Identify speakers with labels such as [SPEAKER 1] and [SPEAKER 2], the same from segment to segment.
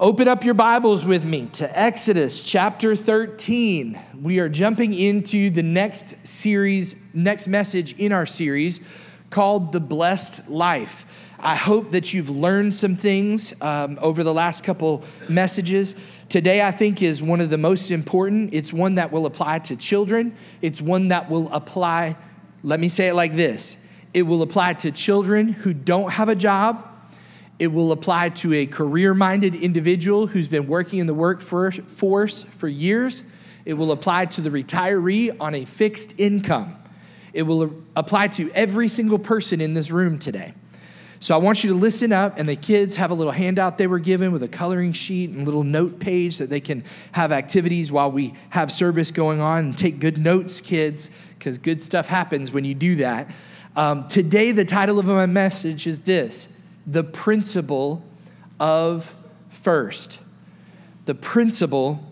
[SPEAKER 1] Open up your Bibles with me to Exodus chapter 13. We are jumping into the next series, next message in our series called The Blessed Life. I hope that you've learned some things um, over the last couple messages. Today, I think, is one of the most important. It's one that will apply to children, it's one that will apply, let me say it like this it will apply to children who don't have a job it will apply to a career minded individual who's been working in the workforce for years. It will apply to the retiree on a fixed income. It will apply to every single person in this room today. So I want you to listen up, and the kids have a little handout they were given with a coloring sheet and a little note page that they can have activities while we have service going on and take good notes, kids, because good stuff happens when you do that. Um, today, the title of my message is this the principle of first. The principle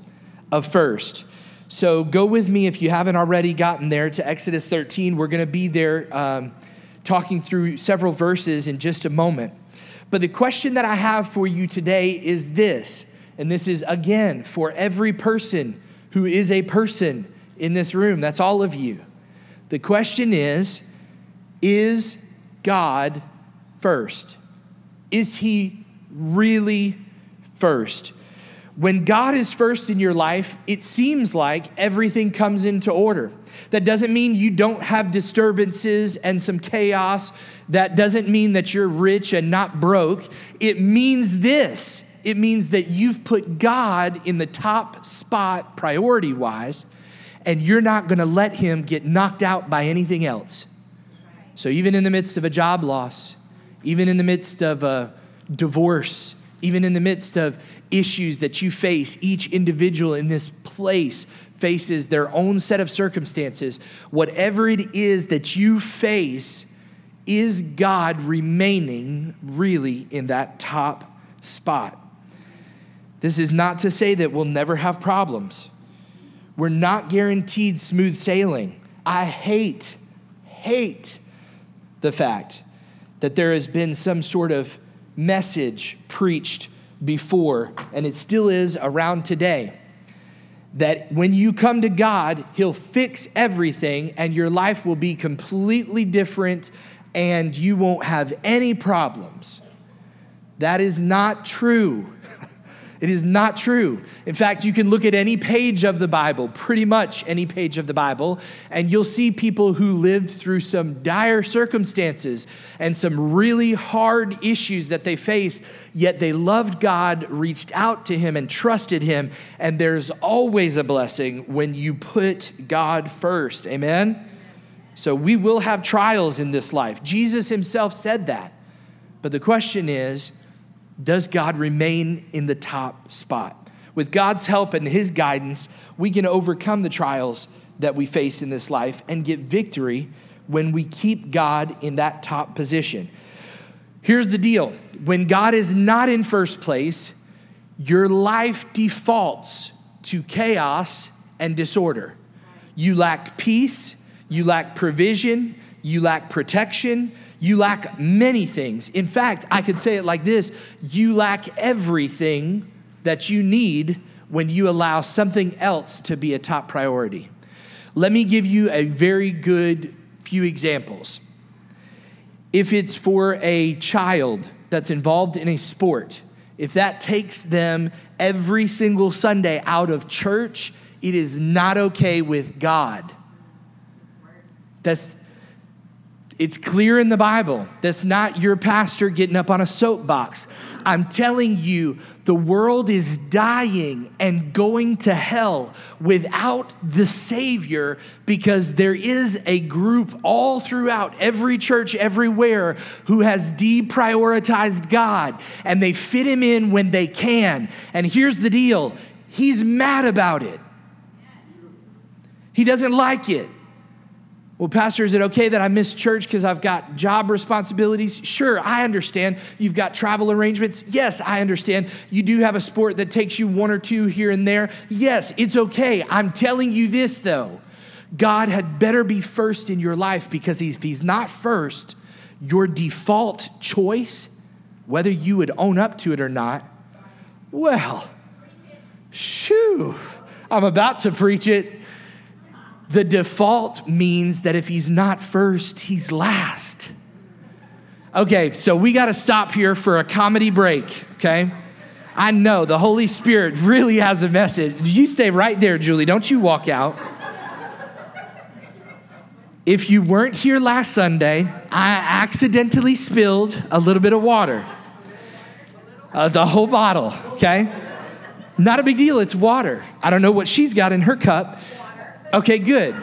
[SPEAKER 1] of first. So go with me if you haven't already gotten there to Exodus 13. We're going to be there um, talking through several verses in just a moment. But the question that I have for you today is this, and this is again for every person who is a person in this room. That's all of you. The question is Is God first? Is He really first? When God is first in your life, it seems like everything comes into order. That doesn't mean you don't have disturbances and some chaos. That doesn't mean that you're rich and not broke. It means this it means that you've put God in the top spot priority wise, and you're not gonna let Him get knocked out by anything else. So, even in the midst of a job loss, even in the midst of a divorce, even in the midst of issues that you face, each individual in this place faces their own set of circumstances. Whatever it is that you face, is God remaining really in that top spot? This is not to say that we'll never have problems. We're not guaranteed smooth sailing. I hate, hate the fact that there has been some sort of message preached before, and it still is around today. That when you come to God, He'll fix everything and your life will be completely different and you won't have any problems. That is not true. It is not true. In fact, you can look at any page of the Bible, pretty much any page of the Bible, and you'll see people who lived through some dire circumstances and some really hard issues that they faced, yet they loved God, reached out to Him, and trusted Him. And there's always a blessing when you put God first. Amen? So we will have trials in this life. Jesus Himself said that. But the question is, does God remain in the top spot? With God's help and His guidance, we can overcome the trials that we face in this life and get victory when we keep God in that top position. Here's the deal when God is not in first place, your life defaults to chaos and disorder. You lack peace, you lack provision, you lack protection, you lack many things. In fact, I could say it like this you lack everything that you need when you allow something else to be a top priority. Let me give you a very good few examples. If it's for a child that's involved in a sport, if that takes them every single Sunday out of church, it is not okay with God. That's it's clear in the Bible. That's not your pastor getting up on a soapbox. I'm telling you, the world is dying and going to hell without the Savior because there is a group all throughout every church, everywhere, who has deprioritized God and they fit Him in when they can. And here's the deal He's mad about it, He doesn't like it. Well, Pastor, is it okay that I miss church because I've got job responsibilities? Sure, I understand. You've got travel arrangements. Yes, I understand. You do have a sport that takes you one or two here and there. Yes, it's okay. I'm telling you this, though God had better be first in your life because if He's not first, your default choice, whether you would own up to it or not, Well, shoo, I'm about to preach it. The default means that if he's not first, he's last. Okay, so we got to stop here for a comedy break, okay? I know the Holy Spirit really has a message. You stay right there, Julie. Don't you walk out. If you weren't here last Sunday, I accidentally spilled a little bit of water. Uh, the whole bottle, okay? Not a big deal, it's water. I don't know what she's got in her cup. Okay, good.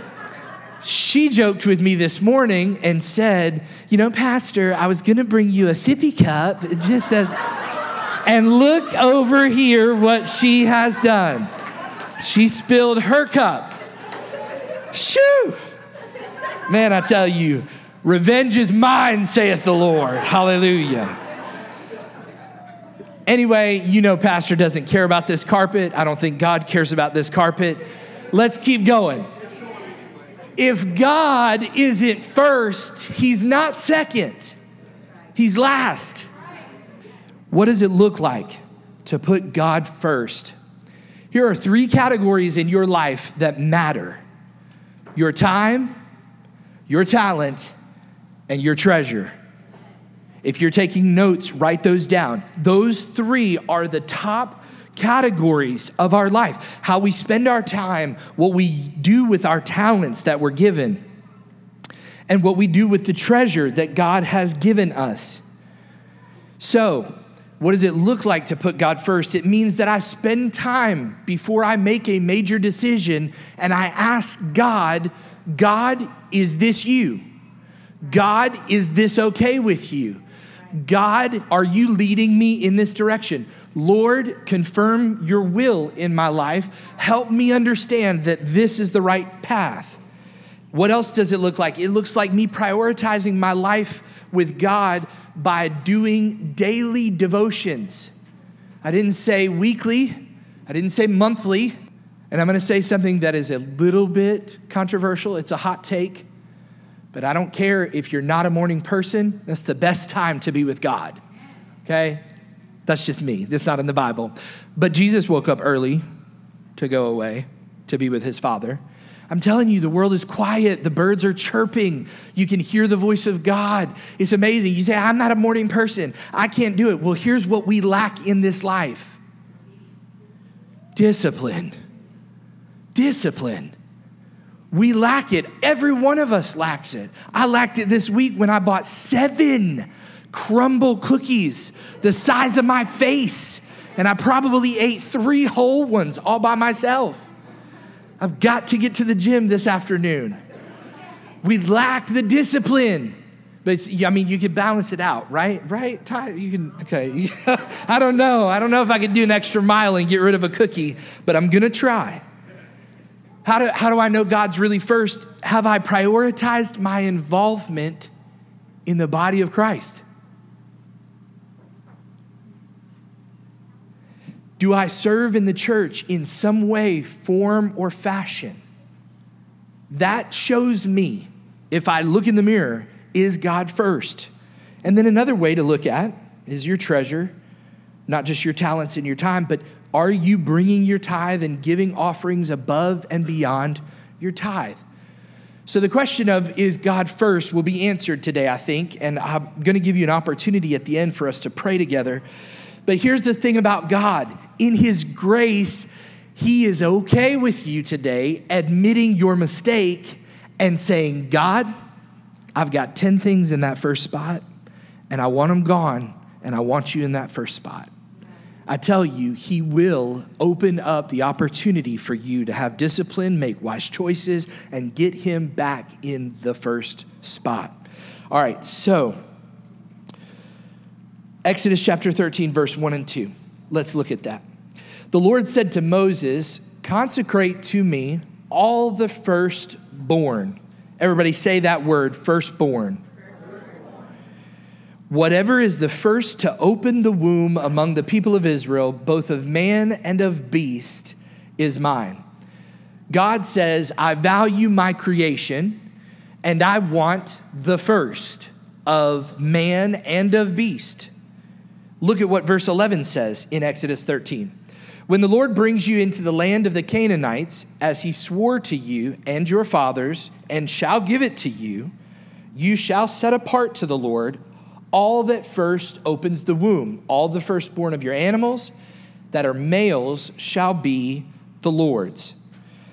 [SPEAKER 1] She joked with me this morning and said, You know, Pastor, I was gonna bring you a sippy cup. Just says, and look over here what she has done. She spilled her cup. Shoo! Man, I tell you, revenge is mine, saith the Lord. Hallelujah. Anyway, you know, Pastor doesn't care about this carpet. I don't think God cares about this carpet. Let's keep going. If God isn't first, He's not second, He's last. What does it look like to put God first? Here are three categories in your life that matter your time, your talent, and your treasure. If you're taking notes, write those down. Those three are the top categories of our life how we spend our time, what we do with our talents that we're given, and what we do with the treasure that God has given us. So, what does it look like to put God first? It means that I spend time before I make a major decision and I ask God, God, is this you? God, is this okay with you? God, are you leading me in this direction? Lord, confirm your will in my life. Help me understand that this is the right path. What else does it look like? It looks like me prioritizing my life with God by doing daily devotions. I didn't say weekly, I didn't say monthly, and I'm going to say something that is a little bit controversial. It's a hot take, but I don't care if you're not a morning person, that's the best time to be with God. Okay? That's just me. That's not in the Bible. But Jesus woke up early to go away to be with his Father. I'm telling you, the world is quiet. The birds are chirping. You can hear the voice of God. It's amazing. You say, I'm not a morning person. I can't do it. Well, here's what we lack in this life discipline. Discipline. We lack it. Every one of us lacks it. I lacked it this week when I bought seven Crumbl cookies the size of my face. And I probably ate three whole ones all by myself. I've got to get to the gym this afternoon. We lack the discipline. But I mean, you could balance it out, right? Right? Ty, you can, okay. I don't know. I don't know if I could do an extra mile and get rid of a cookie, but I'm going to try. How do, how do I know God's really first? Have I prioritized my involvement in the body of Christ? Do I serve in the church in some way, form, or fashion? That shows me, if I look in the mirror, is God first? And then another way to look at is your treasure, not just your talents and your time, but are you bringing your tithe and giving offerings above and beyond your tithe? So, the question of is God first will be answered today, I think, and I'm going to give you an opportunity at the end for us to pray together. But here's the thing about God in His grace, He is okay with you today admitting your mistake and saying, God, I've got 10 things in that first spot, and I want them gone, and I want you in that first spot. I tell you, He will open up the opportunity for you to have discipline, make wise choices, and get Him back in the first spot. All right, so Exodus chapter 13, verse 1 and 2. Let's look at that. The Lord said to Moses, Consecrate to me all the firstborn. Everybody say that word, firstborn. Whatever is the first to open the womb among the people of Israel, both of man and of beast, is mine. God says, I value my creation and I want the first of man and of beast. Look at what verse 11 says in Exodus 13. When the Lord brings you into the land of the Canaanites, as he swore to you and your fathers, and shall give it to you, you shall set apart to the Lord all that first opens the womb, all the firstborn of your animals that are males shall be the Lord's.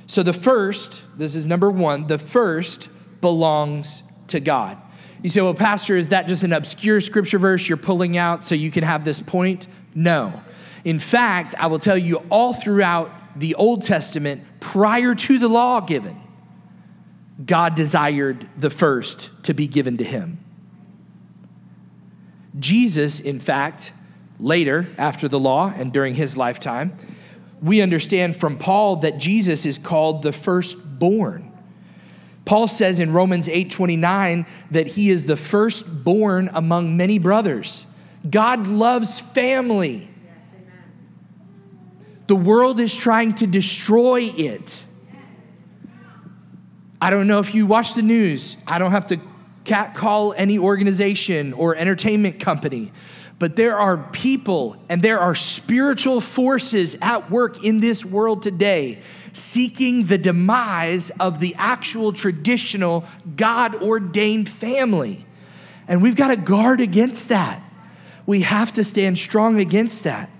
[SPEAKER 1] So the first, this is number one, the first belongs to God. You say, well, Pastor, is that just an obscure scripture verse you're pulling out so you can have this point? No. In fact, I will tell you all throughout the Old Testament, prior to the law given, God desired the first to be given to him. Jesus, in fact, later, after the law and during his lifetime, we understand from Paul that Jesus is called the firstborn. Paul says in Romans 8:29 that he is the firstborn among many brothers. God loves family. The world is trying to destroy it. I don't know if you watch the news. I don't have to catcall any organization or entertainment company. But there are people and there are spiritual forces at work in this world today seeking the demise of the actual traditional God ordained family. And we've got to guard against that. We have to stand strong against that.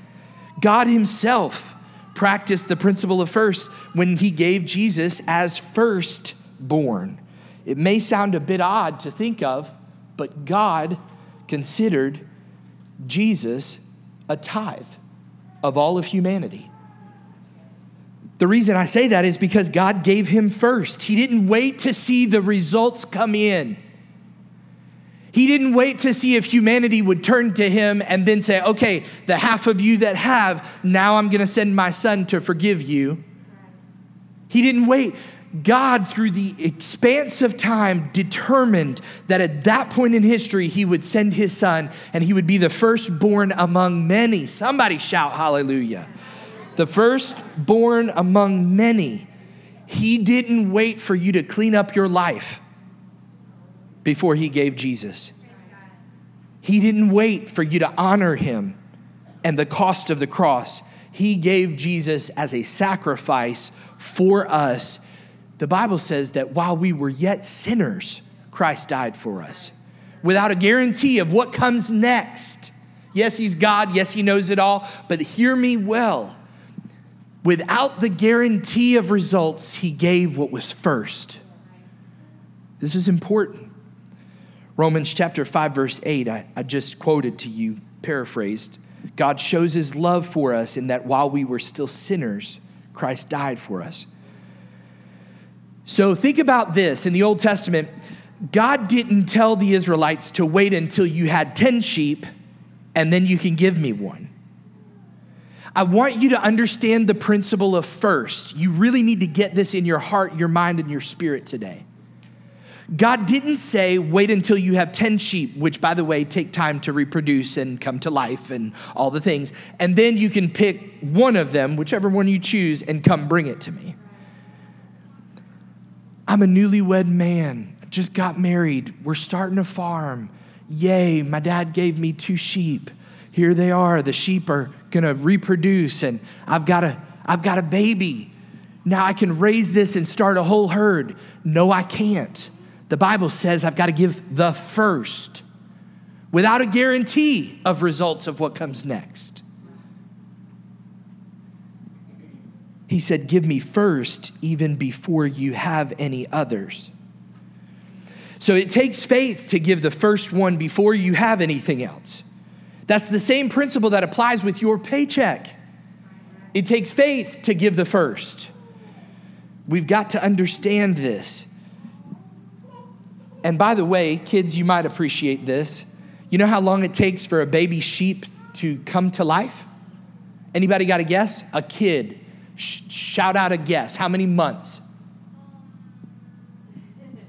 [SPEAKER 1] God Himself practiced the principle of first when He gave Jesus as firstborn. It may sound a bit odd to think of, but God considered Jesus a tithe of all of humanity. The reason I say that is because God gave him first. He didn't wait to see the results come in. He didn't wait to see if humanity would turn to him and then say, okay, the half of you that have, now I'm going to send my son to forgive you. He didn't wait. God, through the expanse of time, determined that at that point in history, he would send his son and he would be the firstborn among many. Somebody shout hallelujah. The firstborn among many. He didn't wait for you to clean up your life before he gave Jesus. He didn't wait for you to honor him and the cost of the cross. He gave Jesus as a sacrifice for us the Bible says that while we were yet sinners, Christ died for us without a guarantee of what comes next. Yes, He's God. Yes, He knows it all. But hear me well. Without the guarantee of results, He gave what was first. This is important. Romans chapter 5, verse 8, I, I just quoted to you, paraphrased. God shows His love for us in that while we were still sinners, Christ died for us. So think about this in the Old Testament, God didn't tell the Israelites to wait until you had 10 sheep and then you can give me one. I want you to understand the principle of first. You really need to get this in your heart, your mind, and your spirit today. God didn't say, wait until you have 10 sheep, which, by the way, take time to reproduce and come to life and all the things, and then you can pick one of them, whichever one you choose, and come bring it to me. I'm a newlywed man, just got married, we're starting a farm. Yay, my dad gave me two sheep. Here they are. The sheep are going to reproduce and I've got a I've got a baby. Now I can raise this and start a whole herd. No, I can't. The Bible says I've got to give the first without a guarantee of results of what comes next. He said, Give me first, even before you have any others. So it takes faith to give the first one before you have anything else. That's the same principle that applies with your paycheck. It takes faith to give the first. We've got to understand this. And by the way, kids, you might appreciate this. You know how long it takes for a baby sheep to come to life? Anybody got a guess? A kid shout out a guess. How many months?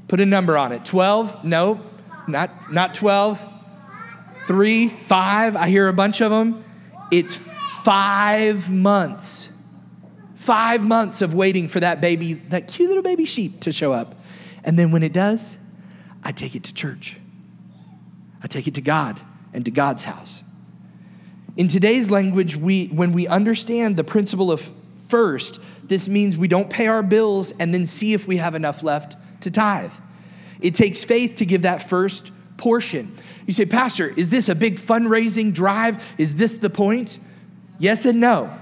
[SPEAKER 1] Put a number on it. 12? No, not, not 12. Three, five. I hear a bunch of them. It's five months. Five months of waiting for that baby, that cute little baby sheep to show up. And then when it does, I take it to church. I take it to God and to God's house. In today's language, we, when we understand the principle of first, this means we don't pay our bills and then see if we have enough left to tithe. It takes faith to give that first portion. You say, Pastor, is this a big fundraising drive? Is this the point? Yes and no.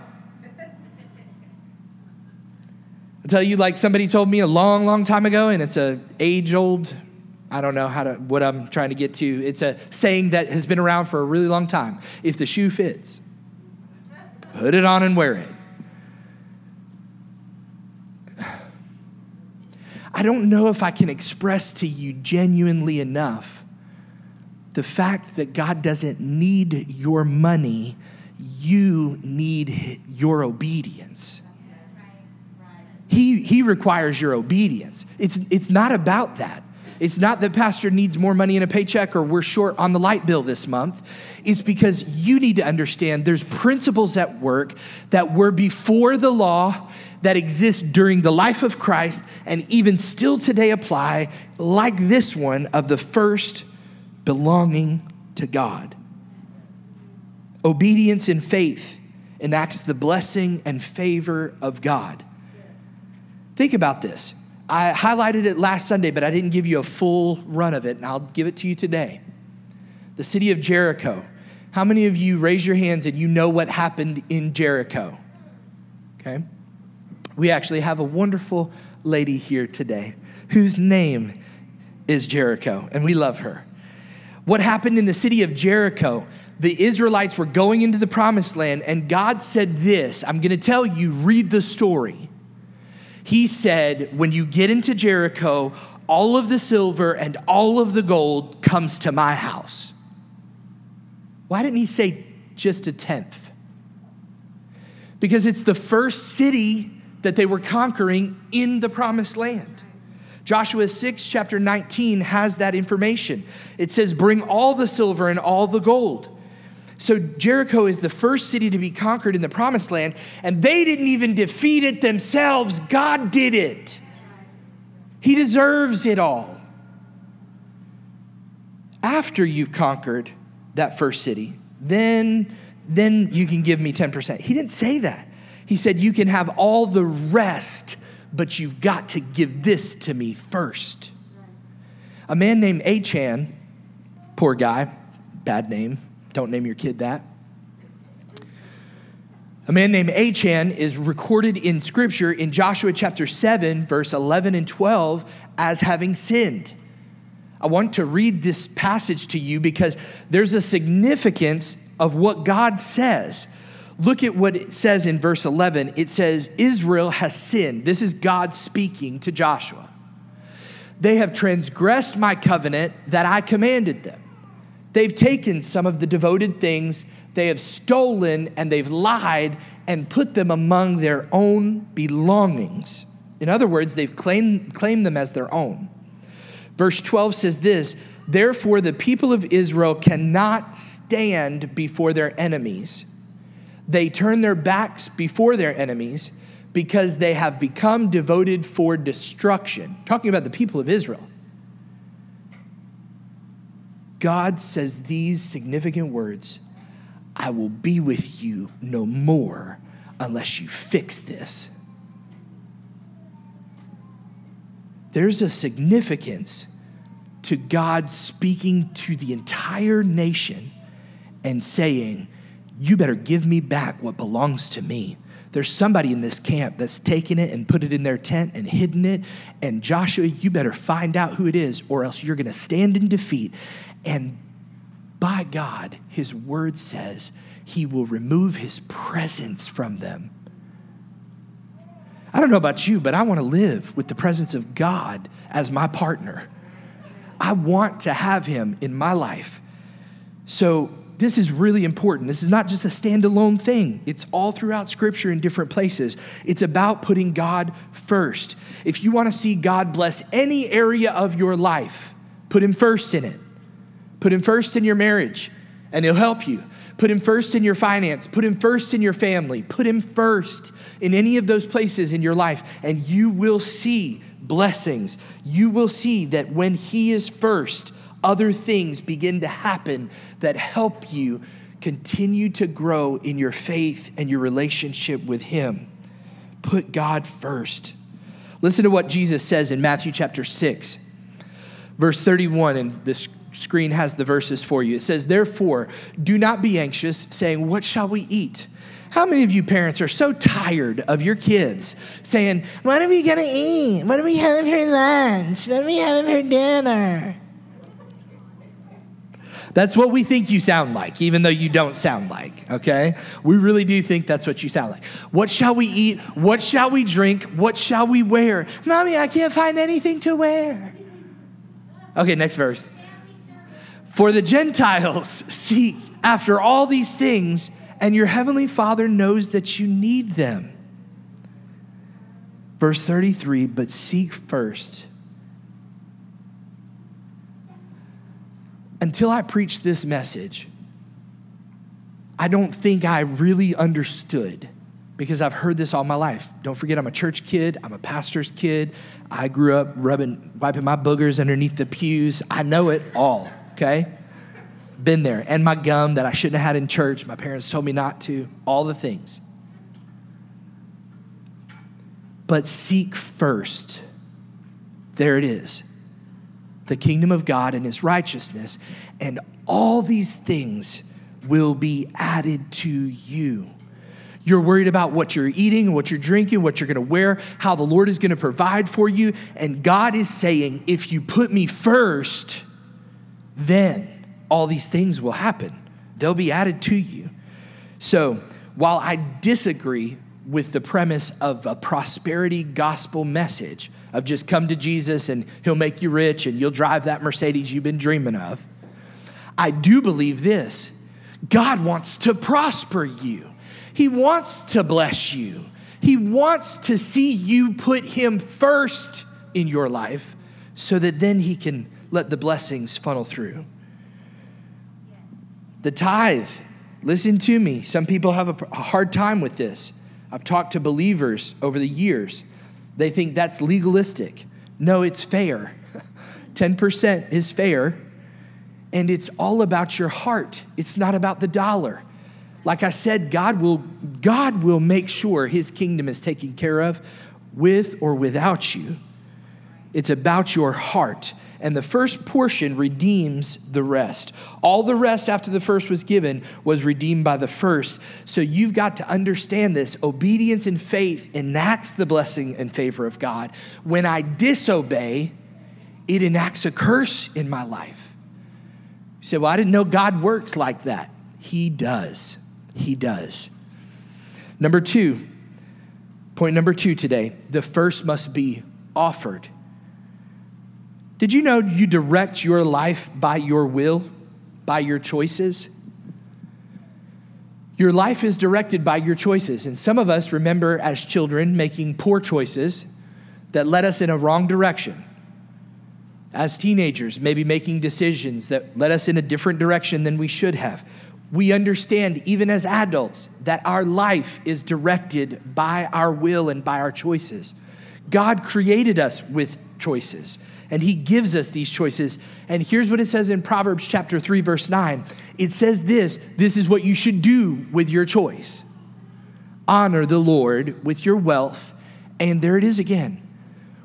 [SPEAKER 1] I'll tell you, like somebody told me a long, long time ago, and it's a age old, I don't know how to, what I'm trying to get to. It's a saying that has been around for a really long time. If the shoe fits, put it on and wear it. I don't know if I can express to you genuinely enough the fact that God doesn't need your money, you need your obedience. He, he requires your obedience. It's, it's not about that. It's not that pastor needs more money in a paycheck or we're short on the light bill this month. It's because you need to understand there's principles at work that were before the law that exist during the life of Christ and even still today apply, like this one of the first belonging to God. Obedience in faith enacts the blessing and favor of God. Think about this. I highlighted it last Sunday, but I didn't give you a full run of it, and I'll give it to you today. The city of Jericho. How many of you raise your hands and you know what happened in Jericho? Okay. We actually have a wonderful lady here today whose name is Jericho, and we love her. What happened in the city of Jericho? The Israelites were going into the promised land, and God said this I'm going to tell you, read the story. He said, When you get into Jericho, all of the silver and all of the gold comes to my house. Why didn't he say just a tenth? Because it's the first city that they were conquering in the promised land. Joshua 6, chapter 19, has that information. It says, Bring all the silver and all the gold. So Jericho is the first city to be conquered in the promised land, and they didn't even defeat it themselves. God did it. He deserves it all. After you've conquered that first city, then, then you can give me 10%. He didn't say that. He said, You can have all the rest, but you've got to give this to me first. A man named Achan, poor guy, bad name, don't name your kid that. A man named Achan is recorded in scripture in Joshua chapter 7, verse 11 and 12, as having sinned. I want to read this passage to you because there's a significance of what God says. Look at what it says in verse 11. It says, Israel has sinned. This is God speaking to Joshua. They have transgressed my covenant that I commanded them. They've taken some of the devoted things, they have stolen and they've lied and put them among their own belongings. In other words, they've claimed, claimed them as their own. Verse 12 says this Therefore, the people of Israel cannot stand before their enemies they turn their backs before their enemies because they have become devoted for destruction. Talking about the people of Israel. God says these significant words I will be with you no more unless you fix this. There's a significance to God speaking to the entire nation and saying, you better give me back what belongs to me. There's somebody in this camp that's taken it and put it in their tent and hidden it. And Joshua, you better find out who it is, or else you're going to stand in defeat. And by God, his word says he will remove his presence from them. I don't know about you, but I want to live with the presence of God as my partner. I want to have him in my life. So this is really important. This is not just a standalone thing, it's all throughout Scripture in different places. It's about putting God first. If you want to see God bless any area of your life, put Him first in it. Put Him first in your marriage, and He'll help you. Put Him first in your finance. Put Him first in your family. Put Him first in any of those places in your life, and you will see blessings. You will see that when He is first, other things begin to happen that help you Continue to grow in your faith and your relationship with Him. Put God first. Listen to what Jesus says in Matthew chapter 6, verse 31, and this screen has the verses for you. It says, Therefore, do not be anxious, saying, What shall we eat? How many of you parents are so tired of your kids saying, What are we gonna eat? What are we having for lunch? What are we having for dinner? That's what we think you sound like, even though you don't sound like, okay? We really do think that's what you sound like. What shall we eat? What shall we drink? What shall we wear? Mommy, I can't find anything to wear. Okay, next verse. For the Gentiles seek after all these things, and your heavenly Father knows that you need them. Verse 33 But seek first until I preached this message, I don't think I really understood because I've heard this all my life. Don't forget, I'm a church kid, I'm a pastor's kid. I grew up rubbing, wiping my boogers underneath the pews. I know it all, okay? Been there. And my gum that I shouldn't have had in church, my parents told me not to, all the things. But seek first. There it is the kingdom of God and his righteousness, and all these things will be added to you. You're worried about what you're eating, what you're drinking, what you're going to wear, how the Lord is going to provide for you. And God is saying, if you put me first, then all these things will happen. They'll be added to you. So while I disagree with the premise of a prosperity gospel message, of just come to Jesus and he'll make you rich and you'll drive that Mercedes you've been dreaming of. I do believe this God wants to prosper you, He wants to bless you, He wants to see you put Him first in your life so that then He can let the blessings funnel through. The tithe, listen to me. Some people have a hard time with this. I've talked to believers over the years they think that's legalistic. No, it's fair. 10% is fair, and it's all about your heart. It's not about the dollar. Like I said, God will, God will make sure his kingdom is taken care of with or without you. It's about your heart and the first portion redeems the rest. All the rest after the first was given was redeemed by the first. So you've got to understand this. Obedience and faith enacts the blessing and favor of God. When I disobey, it enacts a curse in my life. You say, Well, I didn't know God worked like that. He does. He does. Number two, point number two today the first must be offered. Did you know you direct your life by your will, by your choices? Your life is directed by your choices. And some of us remember as children making poor choices that led us in a wrong direction. As teenagers, maybe making decisions that led us in a different direction than we should have. We understand, even as adults, that our life is directed by our will and by our choices. God created us with choices and he gives us these choices. And here's what it says in Proverbs chapter 3 verse 9. It says this, this is what you should do with your choice. Honor the Lord with your wealth, and there it is again,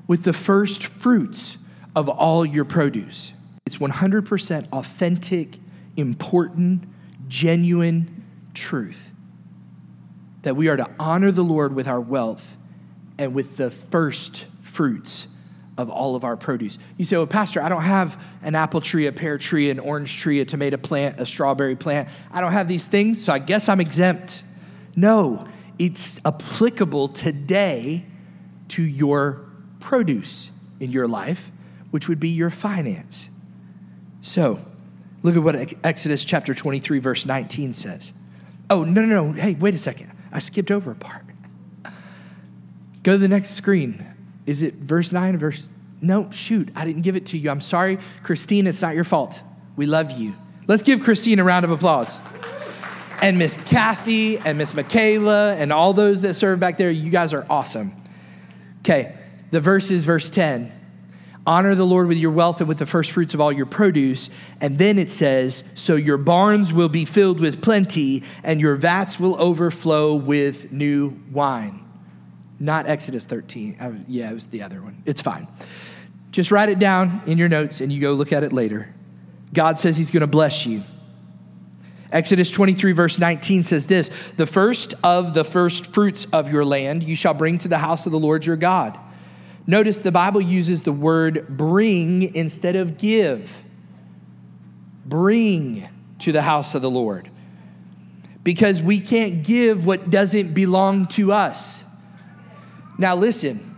[SPEAKER 1] with the first fruits of all your produce. It's 100% authentic, important, genuine truth that we are to honor the Lord with our wealth and with the first fruits of all of our produce. You say, well, Pastor, I don't have an apple tree, a pear tree, an orange tree, a tomato plant, a strawberry plant. I don't have these things, so I guess I'm exempt. No, it's applicable today to your produce in your life, which would be your finance. So, look at what Exodus chapter 23, verse 19 says. Oh, no, no, no. Hey, wait a second. I skipped over a part. Go to the next screen. Is it verse 9 verse? No, shoot, I didn't give it to you. I'm sorry. Christine, it's not your fault. We love you. Let's give Christine a round of applause. And Miss Kathy and Miss Michaela and all those that serve back there, you guys are awesome. Okay, the verse is verse 10. Honor the Lord with your wealth and with the first fruits of all your produce. And then it says, So your barns will be filled with plenty, and your vats will overflow with new wine. Not Exodus 13. Uh, yeah, it was the other one. It's fine. Just write it down in your notes and you go look at it later. God says He's going to bless you. Exodus 23, verse 19 says this The first of the first fruits of your land you shall bring to the house of the Lord your God. Notice the Bible uses the word bring instead of give. Bring to the house of the Lord. Because we can't give what doesn't belong to us. Now, listen,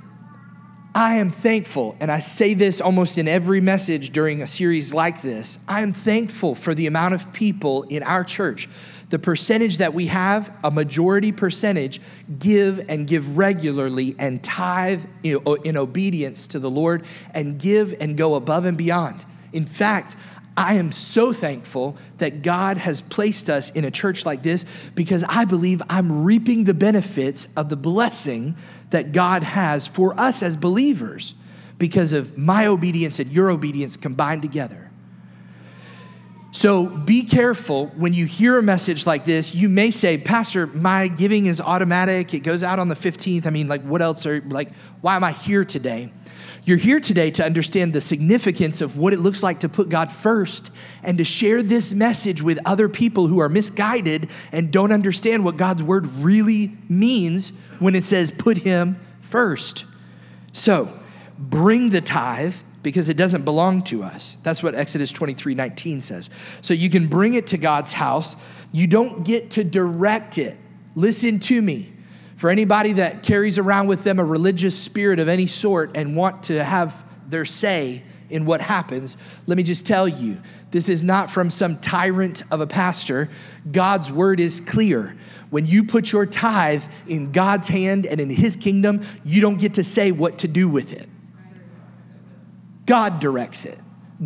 [SPEAKER 1] I am thankful, and I say this almost in every message during a series like this. I am thankful for the amount of people in our church the percentage that we have, a majority percentage, give and give regularly and tithe in obedience to the Lord and give and go above and beyond. In fact, I am so thankful that God has placed us in a church like this because I believe I'm reaping the benefits of the blessing that God has for us as believers because of my obedience and your obedience combined together. So be careful when you hear a message like this. You may say, Pastor, my giving is automatic. It goes out on the 15th. I mean, like, what else are, like, why am I here today? You're here today to understand the significance of what it looks like to put God first and to share this message with other people who are misguided and don't understand what God's word really means when it says put Him first. So bring the tithe because it doesn't belong to us. That's what Exodus 23 19 says. So you can bring it to God's house. You don't get to direct it. Listen to me. For anybody that carries around with them a religious spirit of any sort and want to have their say in what happens, let me just tell you this is not from some tyrant of a pastor. God's word is clear. When you put your tithe in God's hand and in his kingdom, you don't get to say what to do with it. God directs it.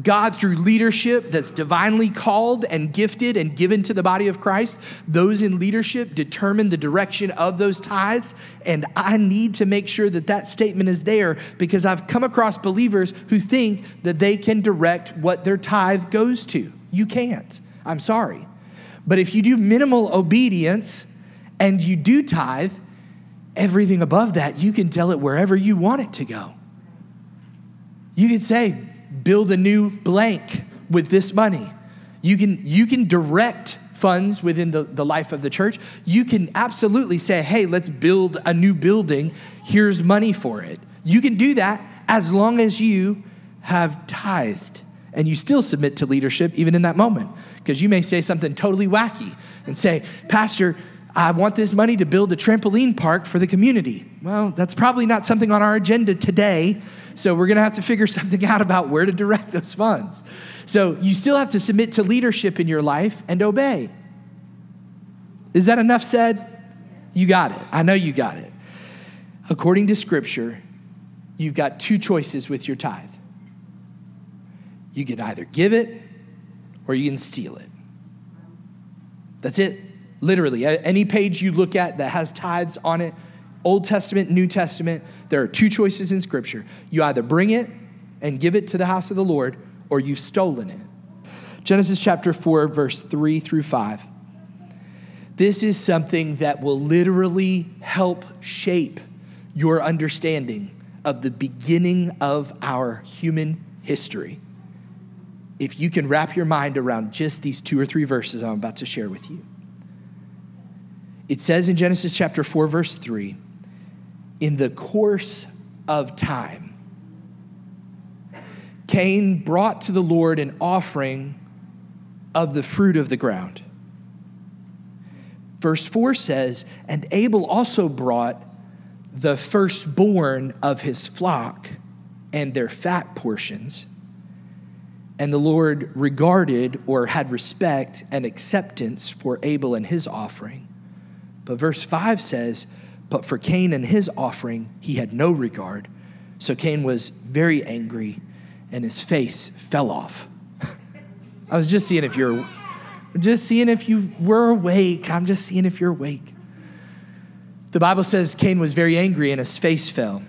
[SPEAKER 1] God, through leadership that's divinely called and gifted and given to the body of Christ, those in leadership determine the direction of those tithes. And I need to make sure that that statement is there because I've come across believers who think that they can direct what their tithe goes to. You can't. I'm sorry. But if you do minimal obedience and you do tithe, everything above that, you can tell it wherever you want it to go. You could say, build a new blank with this money. You can, you can direct funds within the, the life of the church. You can absolutely say, hey, let's build a new building. Here's money for it. You can do that as long as you have tithed and you still submit to leadership even in that moment. Because you may say something totally wacky and say, Pastor, I want this money to build a trampoline park for the community. Well, that's probably not something on our agenda today. So we're going to have to figure something out about where to direct those funds. So you still have to submit to leadership in your life and obey. Is that enough said? You got it. I know you got it. According to scripture, you've got two choices with your tithe. You can either give it or you can steal it. That's it. Literally, any page you look at that has tithes on it, Old Testament, New Testament, there are two choices in Scripture. You either bring it and give it to the house of the Lord, or you've stolen it. Genesis chapter 4, verse 3 through 5. This is something that will literally help shape your understanding of the beginning of our human history. If you can wrap your mind around just these two or three verses I'm about to share with you. It says in Genesis chapter 4, verse 3 in the course of time, Cain brought to the Lord an offering of the fruit of the ground. Verse 4 says, And Abel also brought the firstborn of his flock and their fat portions. And the Lord regarded or had respect and acceptance for Abel and his offering. But verse 5 says, but for Cain and his offering, he had no regard. So Cain was very angry and his face fell off. I was just seeing if you're just seeing if you were awake. I'm just seeing if you're awake. The Bible says Cain was very angry and his face fell.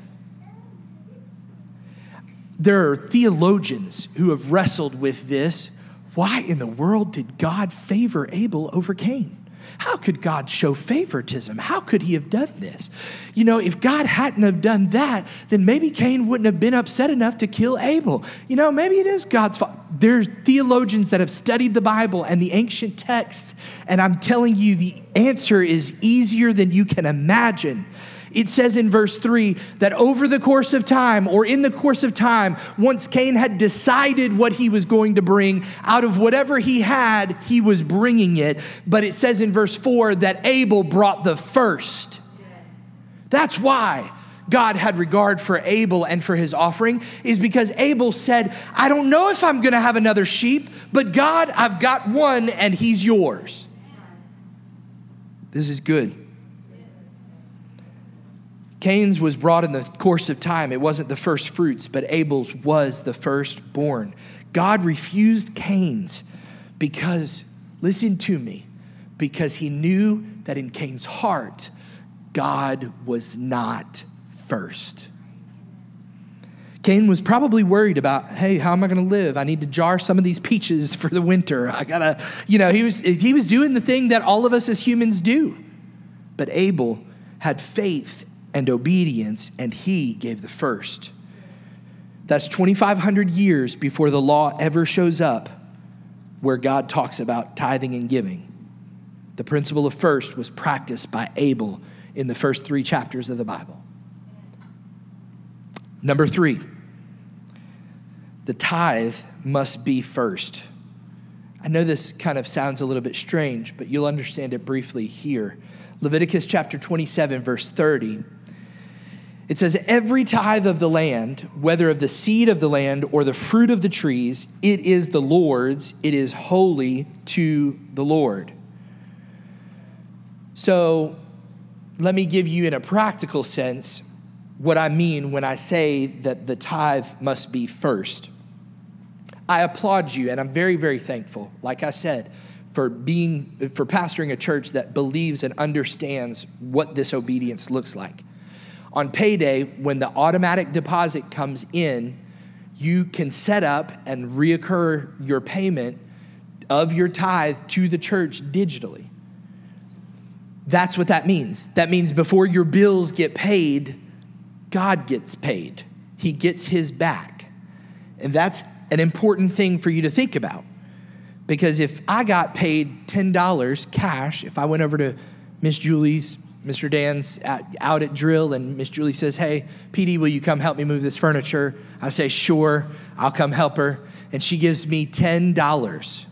[SPEAKER 1] there are theologians who have wrestled with this. Why in the world did God favor Abel over Cain? How could God show favoritism? How could he have done this? You know, if God hadn't have done that, then maybe Cain wouldn't have been upset enough to kill Abel. You know, maybe it is God's fault. There's theologians that have studied the Bible and the ancient texts, and I'm telling you, the answer is easier than you can imagine. It says in verse 3 that over the course of time, or in the course of time, once Cain had decided what he was going to bring, out of whatever he had, he was bringing it. But it says in verse 4 that Abel brought the first. That's why. God had regard for Abel and for his offering is because Abel said, I don't know if I'm going to have another sheep, but God, I've got one and he's yours. This is good. Cain's was brought in the course of time. It wasn't the first fruits, but Abel's was the firstborn. God refused Cain's because, listen to me, because he knew that in Cain's heart, God was not first. Cain was probably worried about, hey, how am I going to live? I need to jar some of these peaches for the winter. I got to, you know, he was, he was doing the thing that all of us as humans do. But Abel had faith and obedience, and he gave the first. That's 2,500 years before the law ever shows up where God talks about tithing and giving. The principle of first was practiced by Abel in the first three chapters of the Bible. Number three, the tithe must be first. I know this kind of sounds a little bit strange, but you'll understand it briefly here. Leviticus chapter 27, verse 30 it says, Every tithe of the land, whether of the seed of the land or the fruit of the trees, it is the Lord's, it is holy to the Lord. So let me give you, in a practical sense, what I mean when I say that the tithe must be first. I applaud you, and I'm very, very thankful, like I said, for being for pastoring a church that believes and understands what this obedience looks like. On payday, when the automatic deposit comes in, you can set up and reoccur your payment of your tithe to the church digitally. That's what that means. That means before your bills get paid, God gets paid. He gets his back. And that's an important thing for you to think about. Because if I got paid $10 cash, if I went over to Miss Julie's Mr. Dan's at, out at drill, and Miss Julie says, Hey, PD, will you come help me move this furniture? I say, Sure, I'll come help her. And she gives me $10.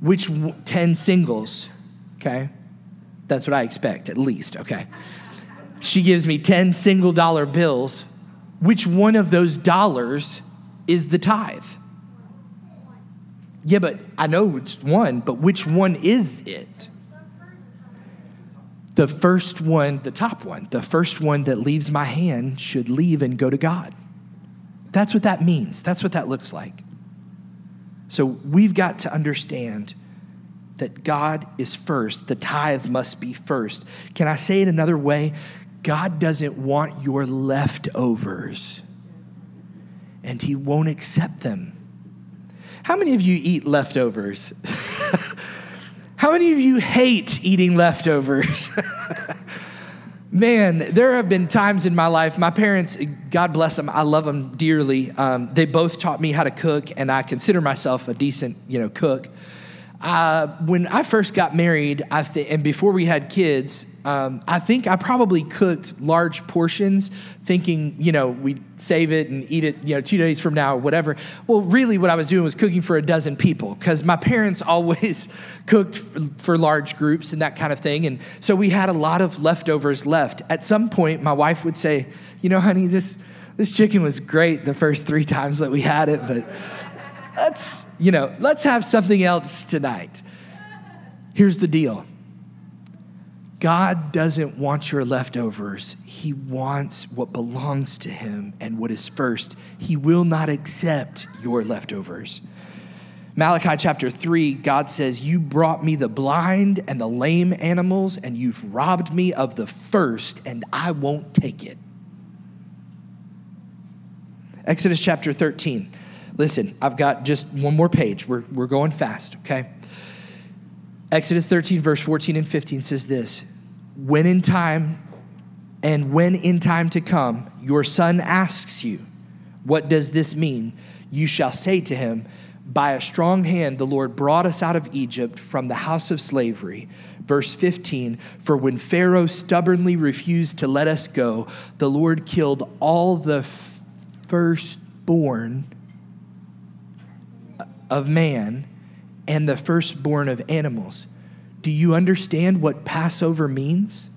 [SPEAKER 1] Which 10 singles, okay? That's what I expect, at least, okay? She gives me 10 single dollar bills. Which one of those dollars is the tithe? Yeah, but I know it's one, but which one is it? The first one, the top one, the first one that leaves my hand should leave and go to God. That's what that means. That's what that looks like. So we've got to understand that God is first. The tithe must be first. Can I say it another way? God doesn't want your leftovers, and He won't accept them. How many of you eat leftovers? How many of you hate eating leftovers? Man, there have been times in my life, my parents, God bless them, I love them dearly. Um, they both taught me how to cook, and I consider myself a decent, you know, cook. Uh, when I first got married, I th- and before we had kids, um, I think I probably cooked large portions, thinking you know we'd save it and eat it, you know, two days from now or whatever. Well, really, what I was doing was cooking for a dozen people because my parents always cooked for large groups and that kind of thing, and so we had a lot of leftovers left. At some point, my wife would say, "You know, honey, this this chicken was great the first three times that we had it, but." Let's, you know, let's have something else tonight. Here's the deal God doesn't want your leftovers. He wants what belongs to Him and what is first. He will not accept your leftovers. Malachi chapter 3, God says, You brought me the blind and the lame animals, and you've robbed me of the first, and I won't take it. Exodus chapter 13. Listen, I've got just one more page. We're, we're going fast, okay? Exodus 13, verse 14 and 15 says this When in time, and when in time to come, your son asks you, What does this mean? You shall say to him, By a strong hand the Lord brought us out of Egypt from the house of slavery. Verse 15 For when Pharaoh stubbornly refused to let us go, the Lord killed all the firstborn of man and the firstborn of animals. Do you understand what Passover means?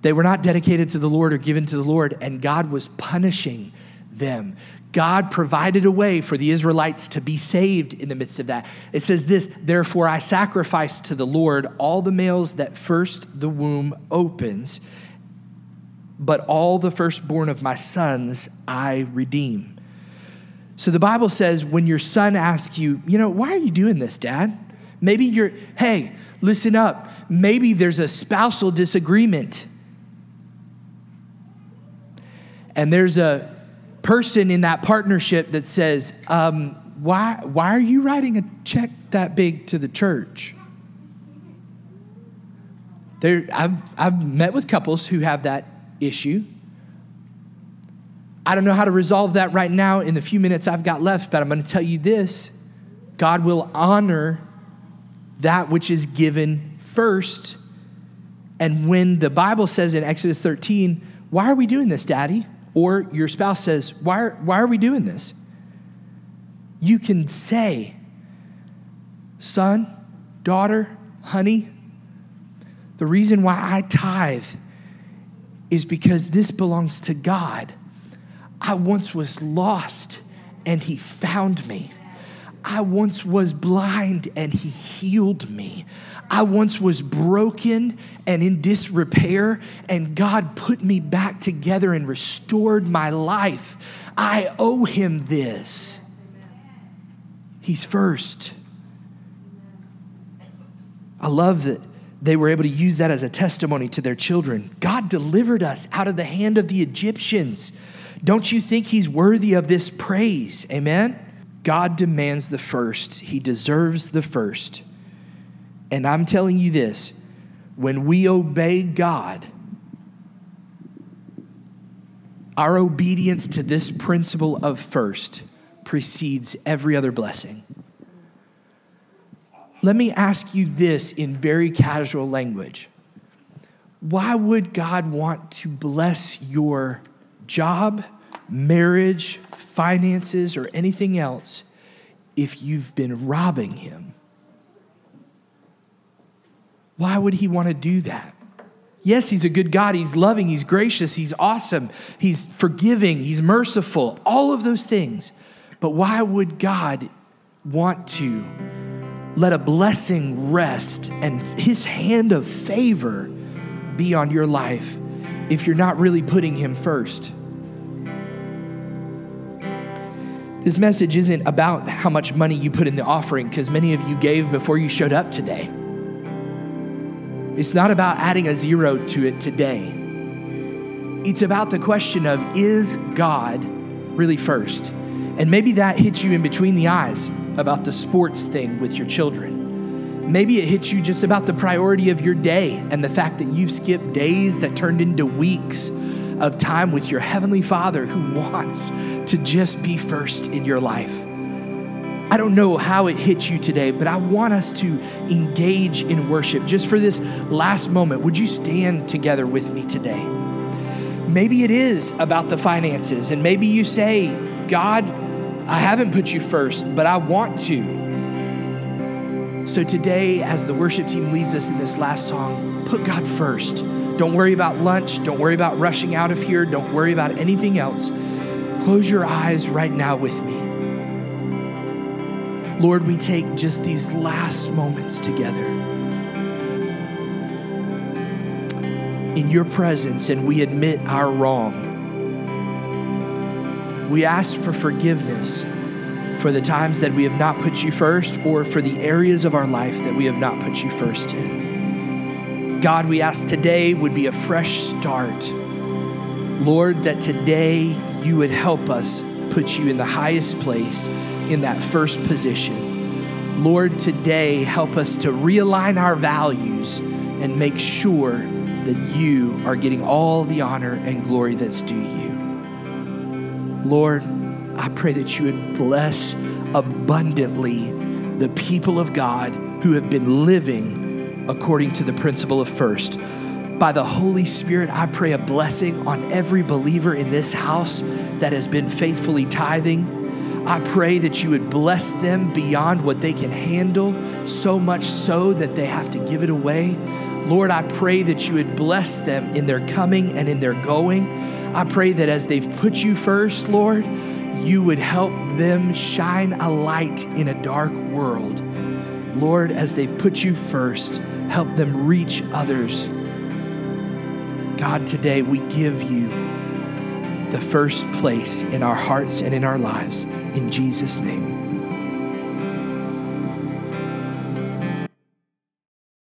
[SPEAKER 1] They were not dedicated to the Lord or given to the Lord, and God was punishing them. God provided a way for the Israelites to be saved in the midst of that. It says this Therefore, I sacrifice to the Lord all the males that first the womb opens, but all the firstborn of my sons I redeem. So the Bible says when your son asks you, you know, why are you doing this, dad? Maybe you're, hey, listen up. Maybe there's a spousal disagreement. And there's a person in that partnership that says, um, why, why are you writing a check that big to the church? There, I've, I've met with couples who have that issue. I don't know how to resolve that right now in the few minutes I've got left, but I'm going to tell you this God will honor that which is given first. And when the Bible says in Exodus 13, Why are we doing this, Daddy? Or your spouse says, Why are, why are we doing this? You can say, Son, daughter, honey, the reason why I tithe is because this belongs to God. I once was lost and He found me. I once was blind and He healed me. I once was broken and in disrepair, and God put me back together and restored my life. I owe Him this. He's first. I love that they were able to use that as a testimony to their children. God delivered us out of the hand of the Egyptians. Don't you think He's worthy of this praise? Amen? God demands the first, He deserves the first. And I'm telling you this when we obey God, our obedience to this principle of first precedes every other blessing. Let me ask you this in very casual language. Why would God want to bless your job, marriage, finances, or anything else if you've been robbing Him? Why would He want to do that? Yes, He's a good God. He's loving, He's gracious, He's awesome, He's forgiving, He's merciful, all of those things. But why would God want to? Let a blessing rest and his hand of favor be on your life if you're not really putting him first. This message isn't about how much money you put in the offering, because many of you gave before you showed up today. It's not about adding a zero to it today. It's about the question of is God really first? And maybe that hits you in between the eyes about the sports thing with your children. Maybe it hits you just about the priority of your day and the fact that you've skipped days that turned into weeks of time with your Heavenly Father who wants to just be first in your life. I don't know how it hits you today, but I want us to engage in worship. Just for this last moment, would you stand together with me today? Maybe it is about the finances, and maybe you say, God, I haven't put you first, but I want to. So today, as the worship team leads us in this last song, put God first. Don't worry about lunch. Don't worry about rushing out of here. Don't worry about anything else. Close your eyes right now with me. Lord, we take just these last moments together in your presence and we admit our wrong. We ask for forgiveness for the times that we have not put you first or for the areas of our life that we have not put you first in. God, we ask today would be a fresh start Lord, that today you would help us put you in the highest place in that first position. Lord, today help us to realign our values and make sure that you are getting all the honor and glory that's due you. Lord, I pray that you would bless abundantly the people of God who have been living according to the principle of first. By the Holy Spirit, I pray a blessing on every believer in this house that has been faithfully tithing. I pray that you would bless them beyond what they can handle, so much so that they have to give it away. Lord, I pray that you would bless them in their coming and in their going. I pray that as they've put you first, Lord, you would help them shine a light in a dark world. Lord, as they've put you first, help them reach others God, today we give you the first place in our hearts and in our lives. In Jesus' name.